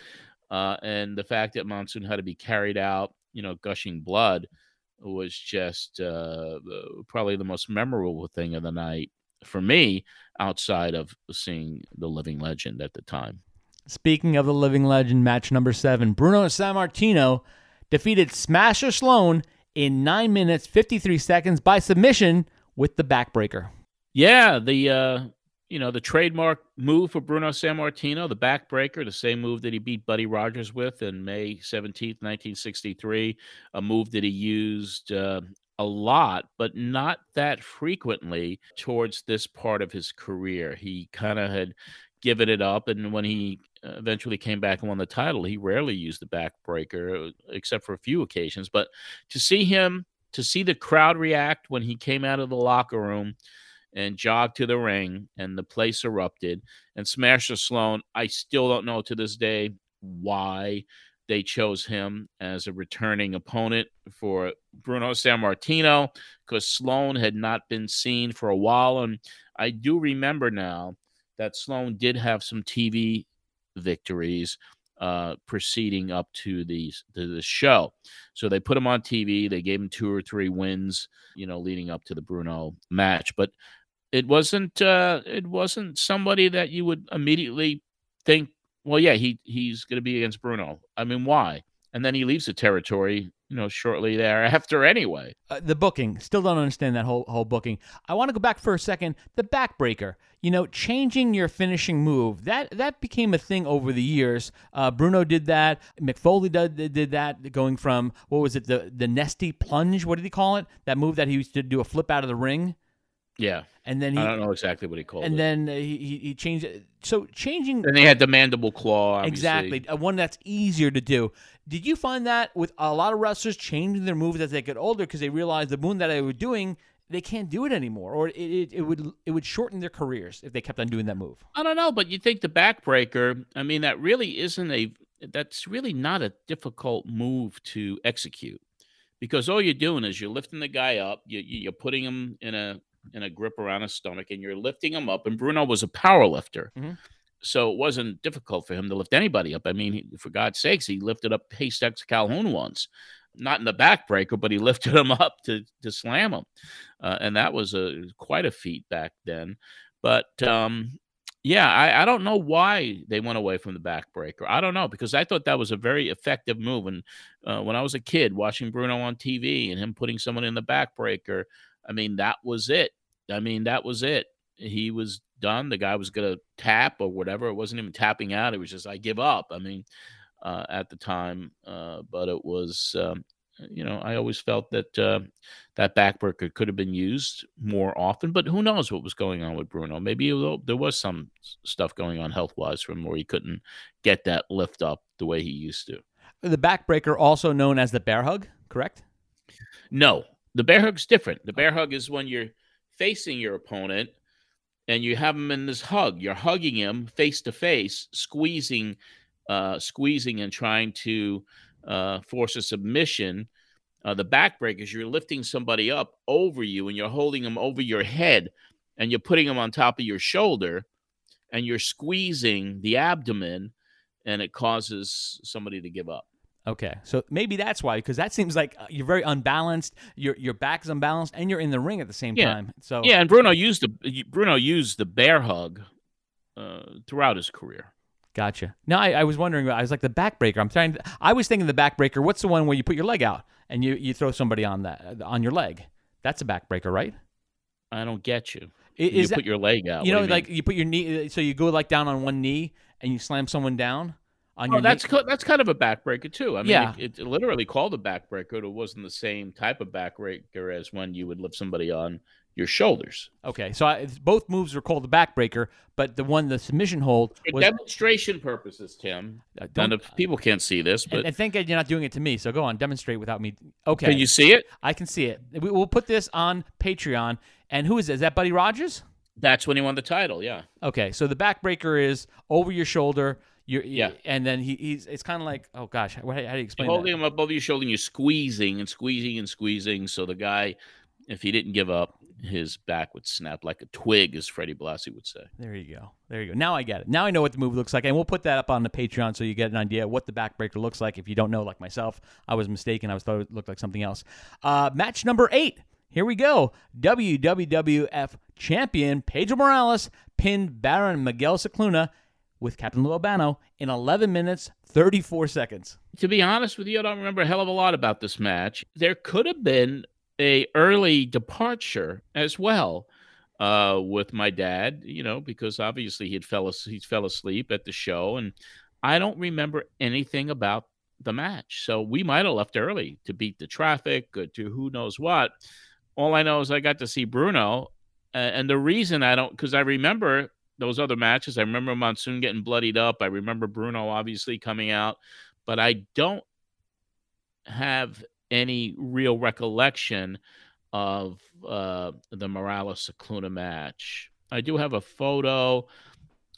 Uh, and the fact that Monsoon had to be carried out, you know, gushing blood was just uh, probably the most memorable thing of the night for me outside of seeing the living legend at the time. Speaking of the living legend, match number seven, Bruno Sammartino defeated Smasher Sloan in 9 minutes 53 seconds by submission with the backbreaker. Yeah, the uh you know, the trademark move for Bruno Sammartino, the backbreaker, the same move that he beat Buddy Rogers with in May 17th, 1963, a move that he used uh, a lot, but not that frequently towards this part of his career. He kind of had given it up, and when he uh, eventually came back and won the title, he rarely used the backbreaker, uh, except for a few occasions. But to see him, to see the crowd react when he came out of the locker room, and jogged to the ring, and the place erupted. And Smasher Sloan, I still don't know to this day why they chose him as a returning opponent for Bruno Sammartino because Sloan had not been seen for a while. And I do remember now that Sloan did have some TV victories uh, proceeding up to the, to the show. So they put him on TV. They gave him two or three wins, you know, leading up to the Bruno match. But it wasn't uh, it wasn't somebody that you would immediately think well, yeah, he he's going to be against Bruno. I mean, why? And then he leaves the territory, you know, shortly thereafter. Anyway, uh, the booking still don't understand that whole whole booking. I want to go back for a second. The backbreaker, you know, changing your finishing move that that became a thing over the years. Uh, Bruno did that. Mick Foley did, did that, going from what was it the the Nestea plunge? What did he call it? That move that he used to do a flip out of the ring. Yeah. And then he, I don't know exactly what he called and it. And then uh, he, he changed it. So changing. And they had the mandible claw. Obviously. Exactly. Uh, one that's easier to do. Did you find that with a lot of wrestlers changing their moves as they get older because they realized the move that they were doing, they can't do it anymore, or it, it, it would it would shorten their careers if they kept on doing that move? I don't know, but you think the backbreaker? I mean, that really isn't a. That's really not a difficult move to execute because all you're doing is you're lifting the guy up, you, you're putting him in a in a grip around his stomach and you're lifting him up. And Bruno was a power lifter. Mm-hmm. So it wasn't difficult for him to lift anybody up. I mean, he, for God's sakes, he lifted up Haystacks Calhoun once, not in the backbreaker, but he lifted him up to to slam him, uh, and that was a quite a feat back then. But um, yeah, I, I don't know why they went away from the backbreaker. I don't know because I thought that was a very effective move. And uh, when I was a kid watching Bruno on TV and him putting someone in the backbreaker, I mean, that was it. I mean, that was it. He was done. The guy was going to tap or whatever. It wasn't even tapping out. It was just, I give up. I mean, uh, at the time, uh, but it was, um, you know, I always felt that uh, that backbreaker could have been used more often. But who knows what was going on with Bruno? Maybe there was some stuff going on health wise from where he couldn't get that lift up the way he used to. The backbreaker, also known as the bear hug, correct? No, the bear hug's different. The bear hug is when you're facing your opponent and you have him in this hug. You're hugging him face to face, squeezing, uh, squeezing, and trying to uh, force a submission. Uh, the backbreak is you're lifting somebody up over you and you're holding them over your head and you're putting them on top of your shoulder and you're squeezing the abdomen and it causes somebody to give up. Okay, so maybe that's why, because that seems like uh, you're very unbalanced. Your your back is unbalanced, and you're in the ring at the same yeah. time. So yeah, and Bruno used the Bruno used the bear hug uh, throughout his career. Gotcha. No, I, I was wondering. I was like the backbreaker. I'm trying. To, I was thinking the backbreaker. What's the one where you put your leg out and you you throw somebody on that on your leg? That's a backbreaker, right? I don't get you. Is you that, put your leg out. You know, you like you put your knee. So you go like down on one knee and you slam someone down on oh, your. that's that's kind of a backbreaker too. I mean, Yeah. it, it literally called a backbreaker. It wasn't the same type of backbreaker as when you would lift somebody on your shoulders. Okay, so I, both moves were called the backbreaker, but the one the submission hold For was. demonstration purposes, Tim. Uh, None of people can't see this, but and, thank God you're not doing it to me. So go on, demonstrate without me. Okay, can you see it? I can see it. We, we'll put this on Patreon. And who is it? Is that Buddy Rogers? That's when he won the title. Yeah. Okay, so the backbreaker is over your shoulder. You're, Yeah. and then he, he's it's kind of like oh gosh, how, how do you explain You're that? holding him above your shoulder and you're squeezing and squeezing and squeezing. So the guy, if he didn't give up, his back would snap like a twig, as Freddie Blassie would say. There you go. There you go. Now I get it. Now I know what the movie looks like, and we'll put that up on the Patreon so you get an idea what the backbreaker looks like. If you don't know, like myself, I was mistaken. I was thought it looked like something else. Uh, match number eight. Here we go. WWF champion Pedro Morales pinned Baron Miguel Scicluna with Captain Lou Albano in 11 minutes 34 seconds. To be honest with you, I don't remember a hell of a lot about this match. There could have been a early departure as well uh, with my dad, you know, because obviously he fell he fell asleep at the show, and I don't remember anything about the match. So we might have left early to beat the traffic, or to who knows what. All I know is I got to see Bruno, uh, and the reason I don't, because I remember those other matches. I remember Monsoon getting bloodied up. I remember Bruno obviously coming out, but I don't have any real recollection of uh, the Morales Scicluna match. I do have a photo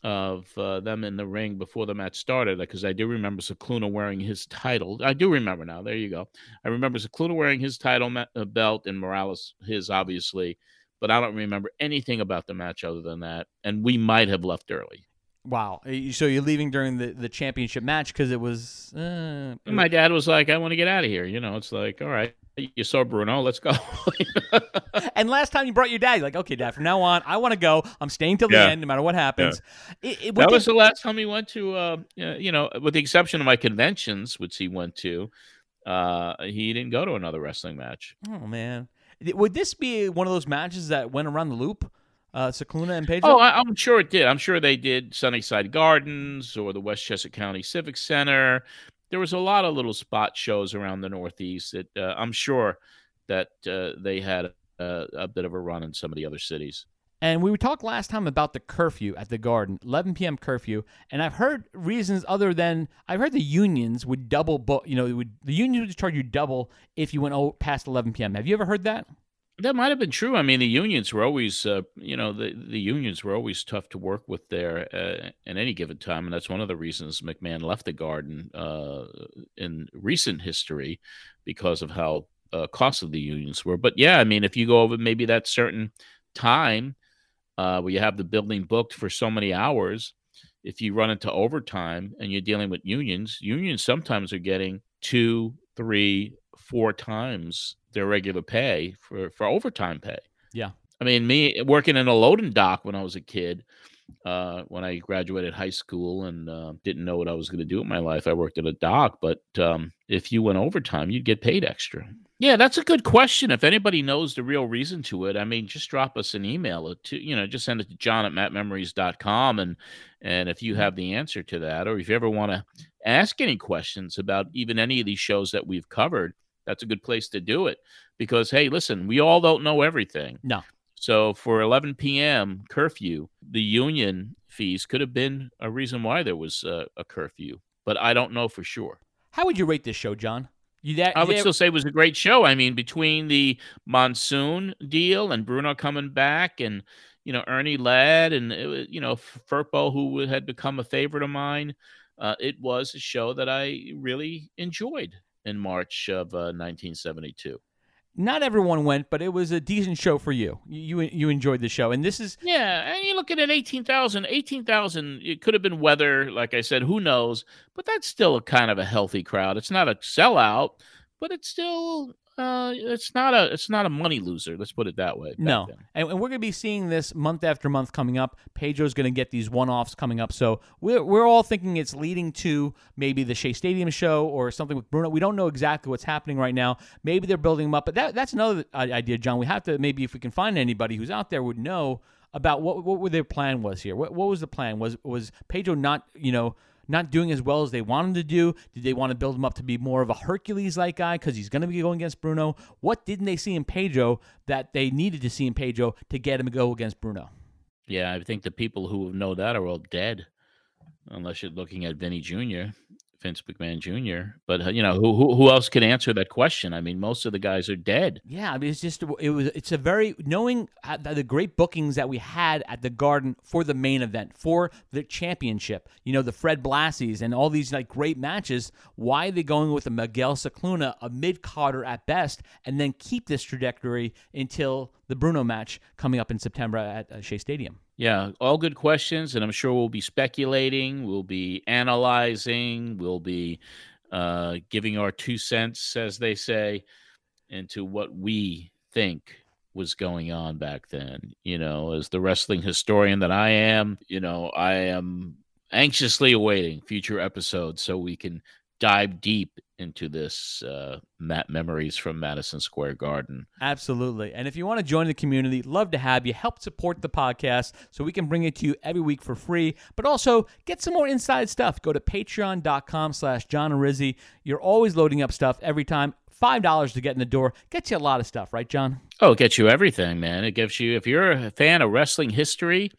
of uh, them in the ring before the match started because I do remember Scicluna wearing his title. I do remember now. There you go. I remember Scicluna wearing his title ma- uh, belt and Morales his, obviously, but I don't remember anything about the match other than that. And we might have left early. Wow. So you're leaving during the, the championship match because it was. Uh, my dad was like, I want to get out of here. You know, it's like, all right, you saw Bruno, let's go. and last time you brought your dad, you're like, okay, dad, from now on, I want to go. I'm staying till the end, no matter what happens. Yeah. It, it, that was the last time he went to, uh, you know, with the exception of my conventions, which he went to, uh, he didn't go to another wrestling match. Oh, man. Would this be one of those matches that went around the loop? uh, Scicluna and Pedro? Oh, I, am sure it did. I'm sure they did Sunnyside Gardens or the Westchester County Civic Center. There was a lot of little spot shows around the Northeast that uh, I'm sure that uh, they had a, a, bit of a run in some of the other cities. And we talked last time about the curfew at the Garden, 11 p.m. curfew, and I've heard reasons other than I've heard the unions would double, book. you know, would, the unions would charge you double if you went past 11 p.m. Have you ever heard that? That might have been true. I mean, the unions were always, uh, you know, the, the unions were always tough to work with there uh, at any given time, and that's one of the reasons McMahon left the Garden uh, in recent history because of how uh, costly the unions were. But yeah, I mean, if you go over maybe that certain time uh, where you have the building booked for so many hours, if you run into overtime and you're dealing with unions, unions sometimes are getting two, three, four times their regular pay for for overtime pay. Yeah. I mean, me working in a loading dock when I was a kid, uh, when I graduated high school and uh, didn't know what I was going to do with my life, I worked at a dock. But um, if you went overtime, you'd get paid extra. Yeah, that's a good question. If anybody knows the real reason to it, I mean, just drop us an email to, you know, just send it to john at mattmemories.com. And, and if you mm-hmm. have the answer to that, or if you ever want to ask any questions about even any of these shows that we've covered, that's a good place to do it because hey listen we all don't know everything no so for 11 p.m curfew the union fees could have been a reason why there was a, a curfew but i don't know for sure how would you rate this show john you that, I would still say it was a great show. I mean, between the monsoon deal and Bruno coming back, and you know Ernie Ladd, and you know Firpo, who had become a favorite of mine, uh, it was a show that I really enjoyed in March of uh, 1972. Not everyone went, but it was a decent show for you. You you enjoyed the show, and this is yeah. And you look at it, 18,000, 18,000. It could have been weather, like I said. Who knows? But that's still a kind of a healthy crowd. It's not a sellout, but it's still uh, it's not a it's not a money loser. Let's put it that way. No, and, and, we're going to be seeing this month after month coming up. Pedro's going to get these one offs coming up, so we're we're all thinking it's leading to maybe the Shea Stadium show or something with Bruno. We don't know exactly what's happening right now. Maybe they're building them up, but that that's another idea, John. We have to maybe if we can find anybody who's out there would know about what what their plan was here. What what was the plan? Was was Pedro not you know not doing as well as they want him to do? Did they want to build him up to be more of a Hercules like guy because he's going to be going against Bruno? What didn't they see in Pedro that they needed to see in Pedro to get him to go against Bruno? Yeah, I think the people who know that are all dead, unless you're looking at Vinny Jr. Vince McMahon Jr. But uh, you know who, who who else could answer that question? I mean, most of the guys are dead. Yeah, I mean, it's just it was it's a very knowing the great bookings that we had at the Garden for the main event for the championship. You know, the Fred Blassies and all these like great matches. Why are they going with a Miguel Scicluna, a mid carder at best, and then keep this trajectory until the Bruno match coming up in September at uh, Shea Stadium? Yeah, all good questions, and I'm sure we'll be speculating, we'll be analyzing, we'll be uh, giving our two cents, as they say, into what we think was going on back then. You know, as the wrestling historian that I am, you know, I am anxiously awaiting future episodes so we can dive deep into this uh, Matt memories from Madison Square Garden. Absolutely. And if you want to join the community, love to have you. Help support the podcast so we can bring it to you every week for free, but also get some more inside stuff. Go to patreon.com slash John Arezzi. You're always loading up stuff every time. $5 to get in the door gets you a lot of stuff, right, John? Oh, it gets you everything, man. It gives you, if you're a fan of wrestling history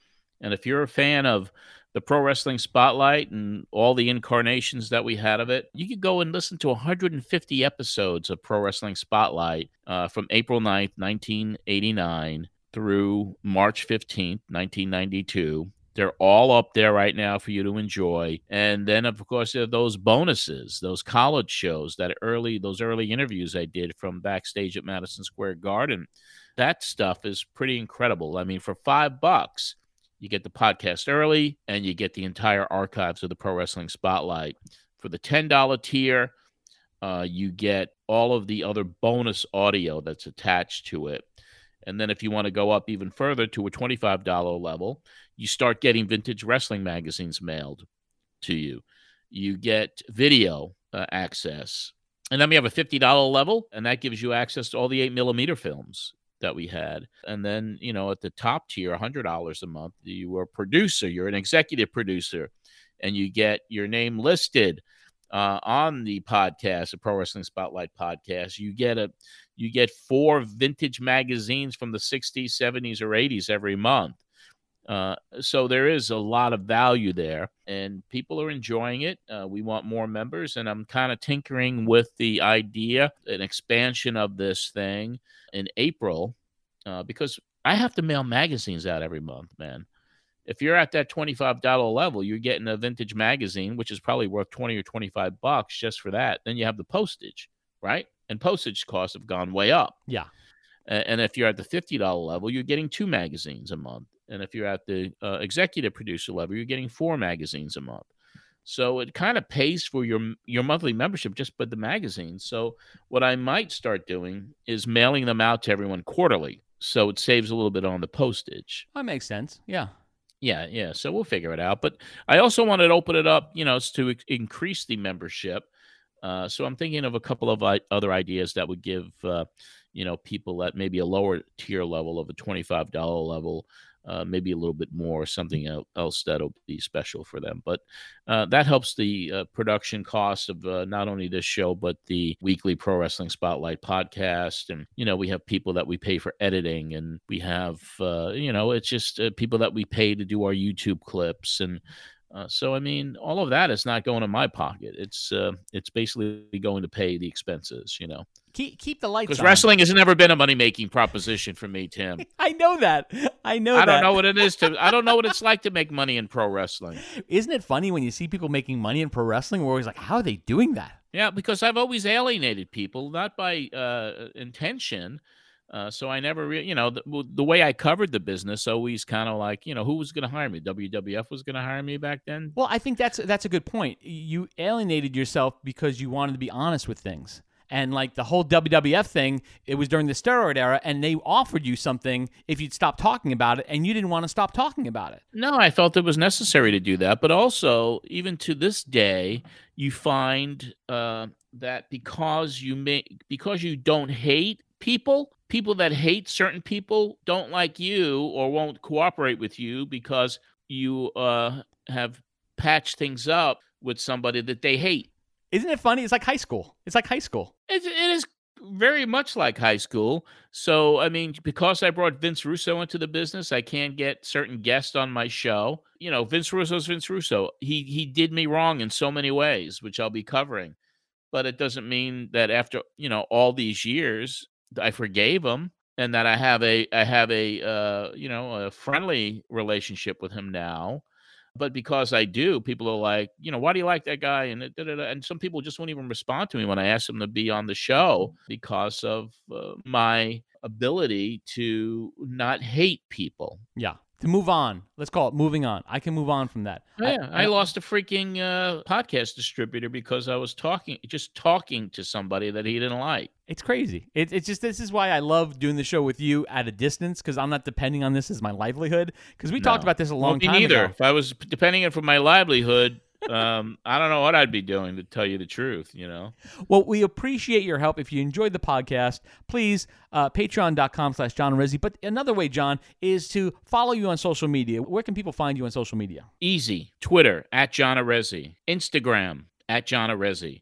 and if you're a fan of the Pro Wrestling Spotlight and all the incarnations that we had of it, you could go and listen to 150 episodes of Pro Wrestling Spotlight uh, from April 9th, 1989 through March 15th, 1992. They're all up there right now for you to enjoy. And then, of course, there are those bonuses, those college shows, that early, those early interviews I did from backstage at Madison Square Garden. That stuff is pretty incredible. I mean, for five bucks, you get the podcast early and you get the entire archives of the Pro Wrestling Spotlight. For the $10 tier, uh, you get all of the other bonus audio that's attached to it. And then if you want to go up even further to a $25 level, you start getting vintage wrestling magazines mailed to you. You get video uh, access. And then we have a $50 level, and that gives you access to all the 8 millimeter films that we had. And then, you know, at the top tier, $100 a month, you are a producer, you're an executive producer, and you get your name listed uh, on the podcast, the Pro Wrestling Spotlight podcast. You get a you get four vintage magazines from the 60s, 70s, or 80s every month. Uh, so there is a lot of value there, and people are enjoying it. Uh, we want more members, and I'm kind of tinkering with the idea, an expansion of this thing in April, uh, because I have to mail magazines out every month, man. If you're at that $25 level, you're getting a vintage magazine, which is probably worth 20 or 25 bucks just for that. Then you have the postage, right? And postage costs have gone way up. Yeah. And if you're at the $50 level, you're getting two magazines a month. And if you're at the uh, executive producer level, you're getting four magazines a month. So it kind of pays for your your monthly membership just by the magazines. So what I might start doing is mailing them out to everyone quarterly, so it saves a little bit on the postage. That makes sense. Yeah. Yeah, yeah. So we'll figure it out. But I also wanted to open it up, you know, to increase the membership. Uh, so I'm thinking of a couple of other ideas that would give, uh, you know, people at maybe a lower tier level of a $25 level uh, maybe a little bit more, or something else that'll be special for them. But uh, that helps the uh, production cost of uh, not only this show, but the weekly Pro Wrestling Spotlight podcast. And, you know, we have people that we pay for editing, and we have, uh, you know, it's just uh, people that we pay to do our YouTube clips. And, uh, so I mean, all of that is not going in my pocket. It's uh, it's basically going to pay the expenses, you know. Keep keep the lights because wrestling has never been a money making proposition for me, Tim. I know that. I know. I that. don't know what it is to. I don't know what it's like to make money in pro wrestling. Isn't it funny when you see people making money in pro wrestling? We're always like, how are they doing that? Yeah, because I've always alienated people, not by uh, intention, uh, so I never, re- you know, the, the, way I covered the business always kind of like, you know, who was going to hire me? WWF was going to hire me back then. Well, I think that's that's a good point. You alienated yourself because you wanted to be honest with things. And like the whole WWF thing, it was during the steroid era, and they offered you something if you'd stop talking about it, and you didn't want to stop talking about it. No, I felt it was necessary to do that. But also, even to this day, you find uh, that because you make because you don't hate people, people that hate certain people don't like you or won't cooperate with you because you uh, have patched things up with somebody that they hate. Isn't it funny? It's like high school. It's like high school. It, it is very much like high school. So, I mean, because I brought Vince Russo into the business, I can't get certain guests on my show. You know, Vince Russo's Vince Russo. He he did me wrong in so many ways, which I'll be covering. But it doesn't mean that after you know all these years, I forgave him and that I have a I have a uh, you know a friendly relationship with him now. But because I do, people are like, you know, why do you like that guy? And and some people just won't even respond to me when I ask them to be on the show because of uh, my ability to not hate people. Yeah to move on. Let's call it moving on. I can move on from that. Yeah, I, I, I lost a freaking uh, podcast distributor because I was talking, just talking to somebody that he didn't like. It's crazy. It, it's just this is why I love doing the show with you at a distance because I'm not depending on this as my livelihood. Because we no. talked about this a long well, time neither. ago. If I was depending on it for my livelihood, um, I don't know what I'd be doing to tell you the truth, you know. Well, we appreciate your help. If you enjoyed the podcast, please uh, patreon.com slash John Arezzi. But another way, John, is to follow you on social media. Where can people find you on social media? Easy. Twitter at John Arezzi. Instagram at John Arezzi.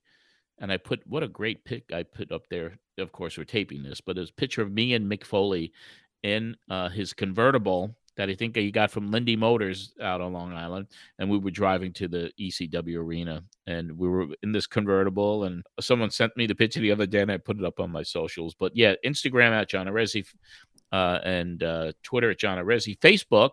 And I put what a great pic I put up there. Of course, we're taping this, but it's a picture of me and Mick Foley in uh, his convertible that I think he got from Lindy Motors out on Long Island, and we were driving to the ECW arena, and we were in this convertible, and someone sent me the picture the other day, and I put it up on my socials. But yeah, Instagram at John Arezzi, uh, and uh, Twitter at John Arezzi, Facebook.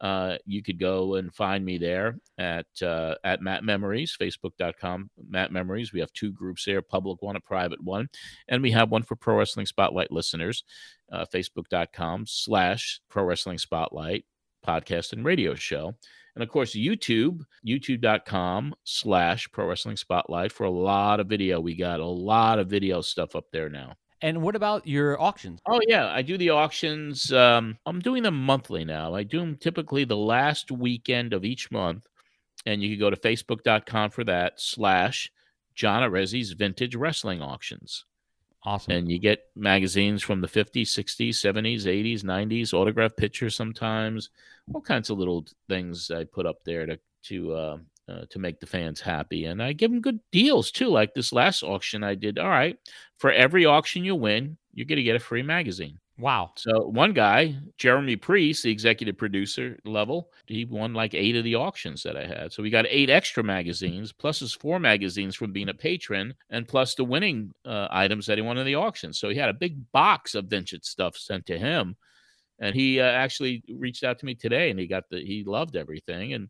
Uh, you could go and find me there at uh, at Matt Memories, Facebook.com, Matt Memories. We have two groups there, public one, a private one, and we have one for Pro Wrestling Spotlight listeners uh, facebook.com slash pro wrestling spotlight podcast and radio show. And of course, YouTube, youtube.com slash pro wrestling spotlight for a lot of video. We got a lot of video stuff up there now. And what about your auctions? Oh yeah, I do the auctions. Um, I'm doing them monthly now. I do them typically the last weekend of each month, and you can go to facebook.com for that slash John Arezzi's Vintage Wrestling Auctions. Awesome. And you get magazines from the 50s, 60s, 70s, 80s, 90s, autograph pictures sometimes, all kinds of little things I put up there to to uh, uh, to make the fans happy. And I give them good deals too. Like this last auction I did. All right, for every auction you win, you're going to get a free magazine. Wow. So one guy, Jeremy Priest, the executive producer level, he won like eight of the auctions that I had. So we got eight extra magazines, plus his four magazines from being a patron, and plus the winning uh, items that he won in the auction. So he had a big box of vintage stuff sent to him. And he uh, actually reached out to me today and he got the, he loved everything. And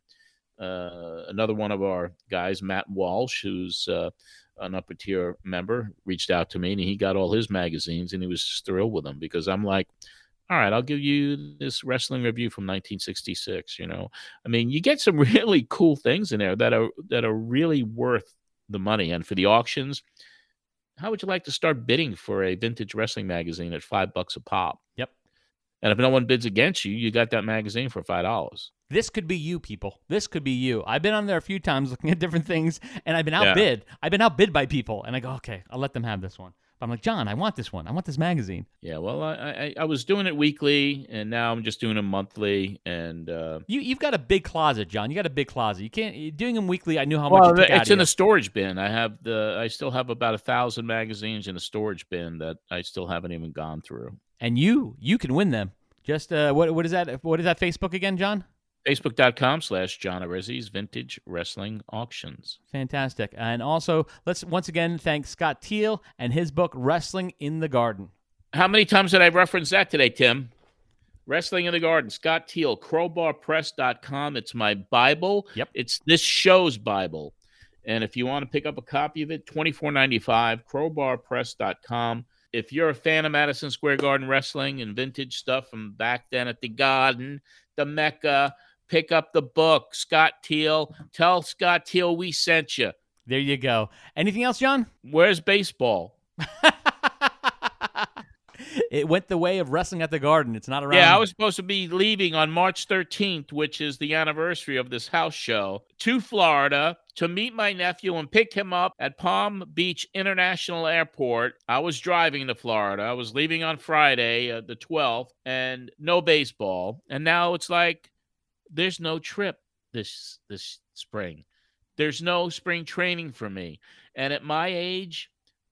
another one of our guys, Matt Walsh, who's uh, an upper tier member reached out to me and he got all his magazines and he was thrilled with them because I'm like, all right, I'll give you this wrestling review from 1966. You know, I mean, you get some really cool things in there that are that are really worth the money. And for the auctions, how would you like to start bidding for a vintage wrestling magazine at five bucks a pop? Yep. And if no one bids against you, you got that magazine for five dollars. This could be you, people. This could be you. I've been on there a few times looking at different things, and I've been outbid. Yeah. I've been outbid by people, and I go, okay, I'll let them have this one. But I'm like, John, I want this one. I want this magazine. Yeah, well, I, I, I was doing it weekly, and now I'm just doing them monthly. And uh, you you've got a big closet, John. You got a big closet. You can't doing them weekly. I knew how well, much. it's in a storage bin. I have the. I still have about a thousand magazines in a storage bin that I still haven't even gone through. And you you can win them. Just uh, what what is that? What is that Facebook again, John? Facebook.com slash John Arezzi's Vintage Wrestling Auctions. Fantastic. And also, let's once again thank Scott Teal and his book, Wrestling in the Garden. How many times did I reference that today, Tim? Wrestling in the Garden, Scott Teal, crowbarpress.com. It's my Bible. Yep. It's this show's Bible. And if you want to pick up a copy of it, $24.95, crowbarpress.com if you're a fan of Madison Square Garden wrestling and vintage stuff from back then at the Garden, the Mecca, pick up the book. Scott Teal, tell Scott Teal we sent you. There you go. Anything else, John? Where's baseball? it went the way of wrestling at the Garden. It's not around. Yeah, I was supposed to be leaving on March 13th, which is the anniversary of this house show, to Florida to meet my nephew and pick him up at Palm Beach International Airport. I was driving to Florida. I was leaving on Friday, uh, the 12th, and no baseball. And now it's like there's no trip this this spring. There's no spring training for me. And at my age,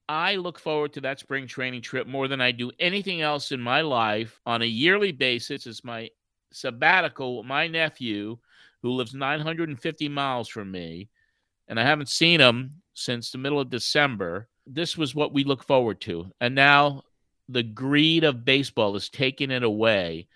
I look forward to that spring training trip more than I do anything else in my life on a yearly basis. It's my sabbatical, my nephew, who lives 950 miles from me, and I haven't seen him since the middle of December. This was what we look forward to. And now the greed of baseball is taking it away.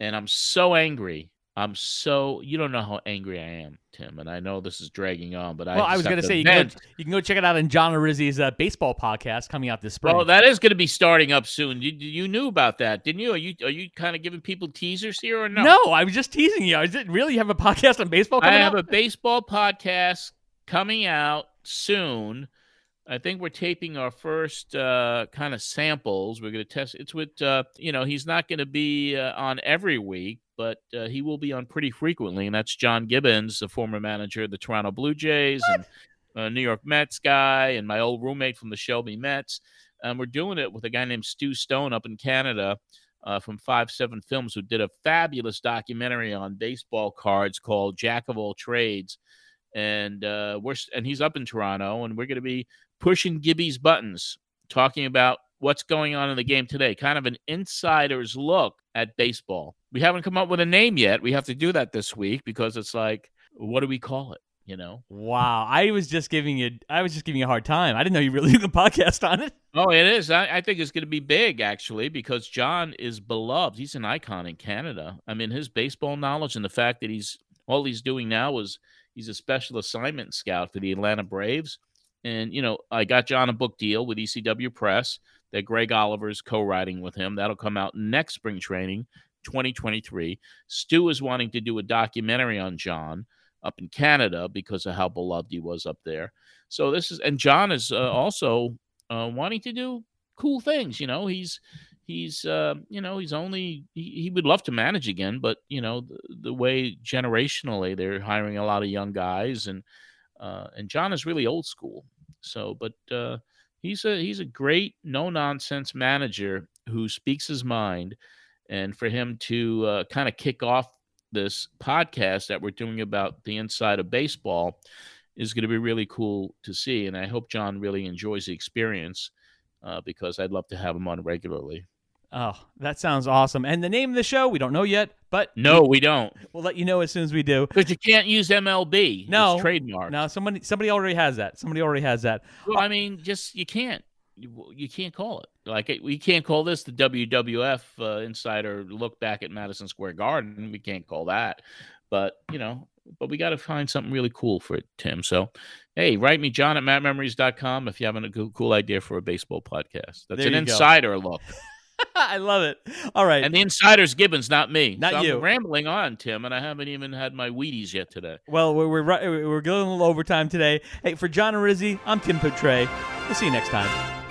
And I'm so angry I'm so you don't know how angry I am, Tim, and I know this is dragging on, but I well, I was going to say you can, go, you can go check it out in John Arezzi's uh, baseball podcast coming out this spring. Well, that is going to be starting up soon. You, you knew about that, didn't you? Are you are you kind of giving people teasers here or no? No, I was just teasing you. Is it really you have a podcast on baseball? I have out? a baseball podcast coming out soon. I think we're taping our first uh, kind of samples. We're going to test. It's with, uh, you know, he's not going to be uh, on every week, but uh, he will be on pretty frequently. And that's John Gibbons, the former manager of the Toronto Blue Jays what? and New York Mets guy, and my old roommate from the Shelby Mets. And we're doing it with a guy named Stu Stone up in Canada. Uh, from Five Seven Films, who did a fabulous documentary on baseball cards called Jack of All Trades, and uh, we're and he's up in Toronto, and we're going to be pushing Gibby's buttons, talking about what's going on in the game today, kind of an insider's look at baseball. we haven't come up with a name yet. We have to do that this week because it's like, what do we call it? You know? Wow. I was just giving you I was just giving you a hard time. I didn't know you really did a podcast on it. Oh, it is. I, I think it's going to be big actually because John is beloved. He's an icon in Canada. I mean, his baseball knowledge and the fact that he's all he's doing now is he's a special assignment scout for the Atlanta Braves. And you know, I got John a book deal with ECW Press that Greg Oliver's co-writing with him. That'll come out next spring training, 2023. Stu is wanting to do a documentary on John up in Canada because of how beloved he was up there. So this is, and John is uh, also uh, wanting to do cool things. You know, he's he's uh, you know he's only he, he would love to manage again, but you know the, the, way generationally they're hiring a lot of young guys, and uh, and John is really old school. So, but uh, he's a he's a great no nonsense manager who speaks his mind, and for him to uh, kind of kick off this podcast that we're doing about the inside of baseball is going to be really cool to see. And I hope John really enjoys the experience uh, because I'd love to have him on regularly. Oh, that sounds awesome. And the name of the show, we don't know yet, but no, we, we don't. We'll let you know as soon as we do. Because you can't use MLB. No, it's trademark. No, somebody somebody already has that. Somebody already has that. Well, I mean, just you can't. You, you can't call it like we can't call this the WWF uh, Insider Look Back at Madison Square Garden. We can't call that, but you know, but we got to find something really cool for it, Tim. So, hey, write me, John at mattmemories.com if you have a cool idea for a baseball podcast. That's there an insider go. look. I love it. All right. And the insider's Gibbons, not me. Not so you. I'm rambling on, Tim, and I haven't even had my Wheaties yet today. Well, we're, we're, we're going a little overtime today. Hey, for John Arezzi, I'm Tim Petray. We'll see you next time.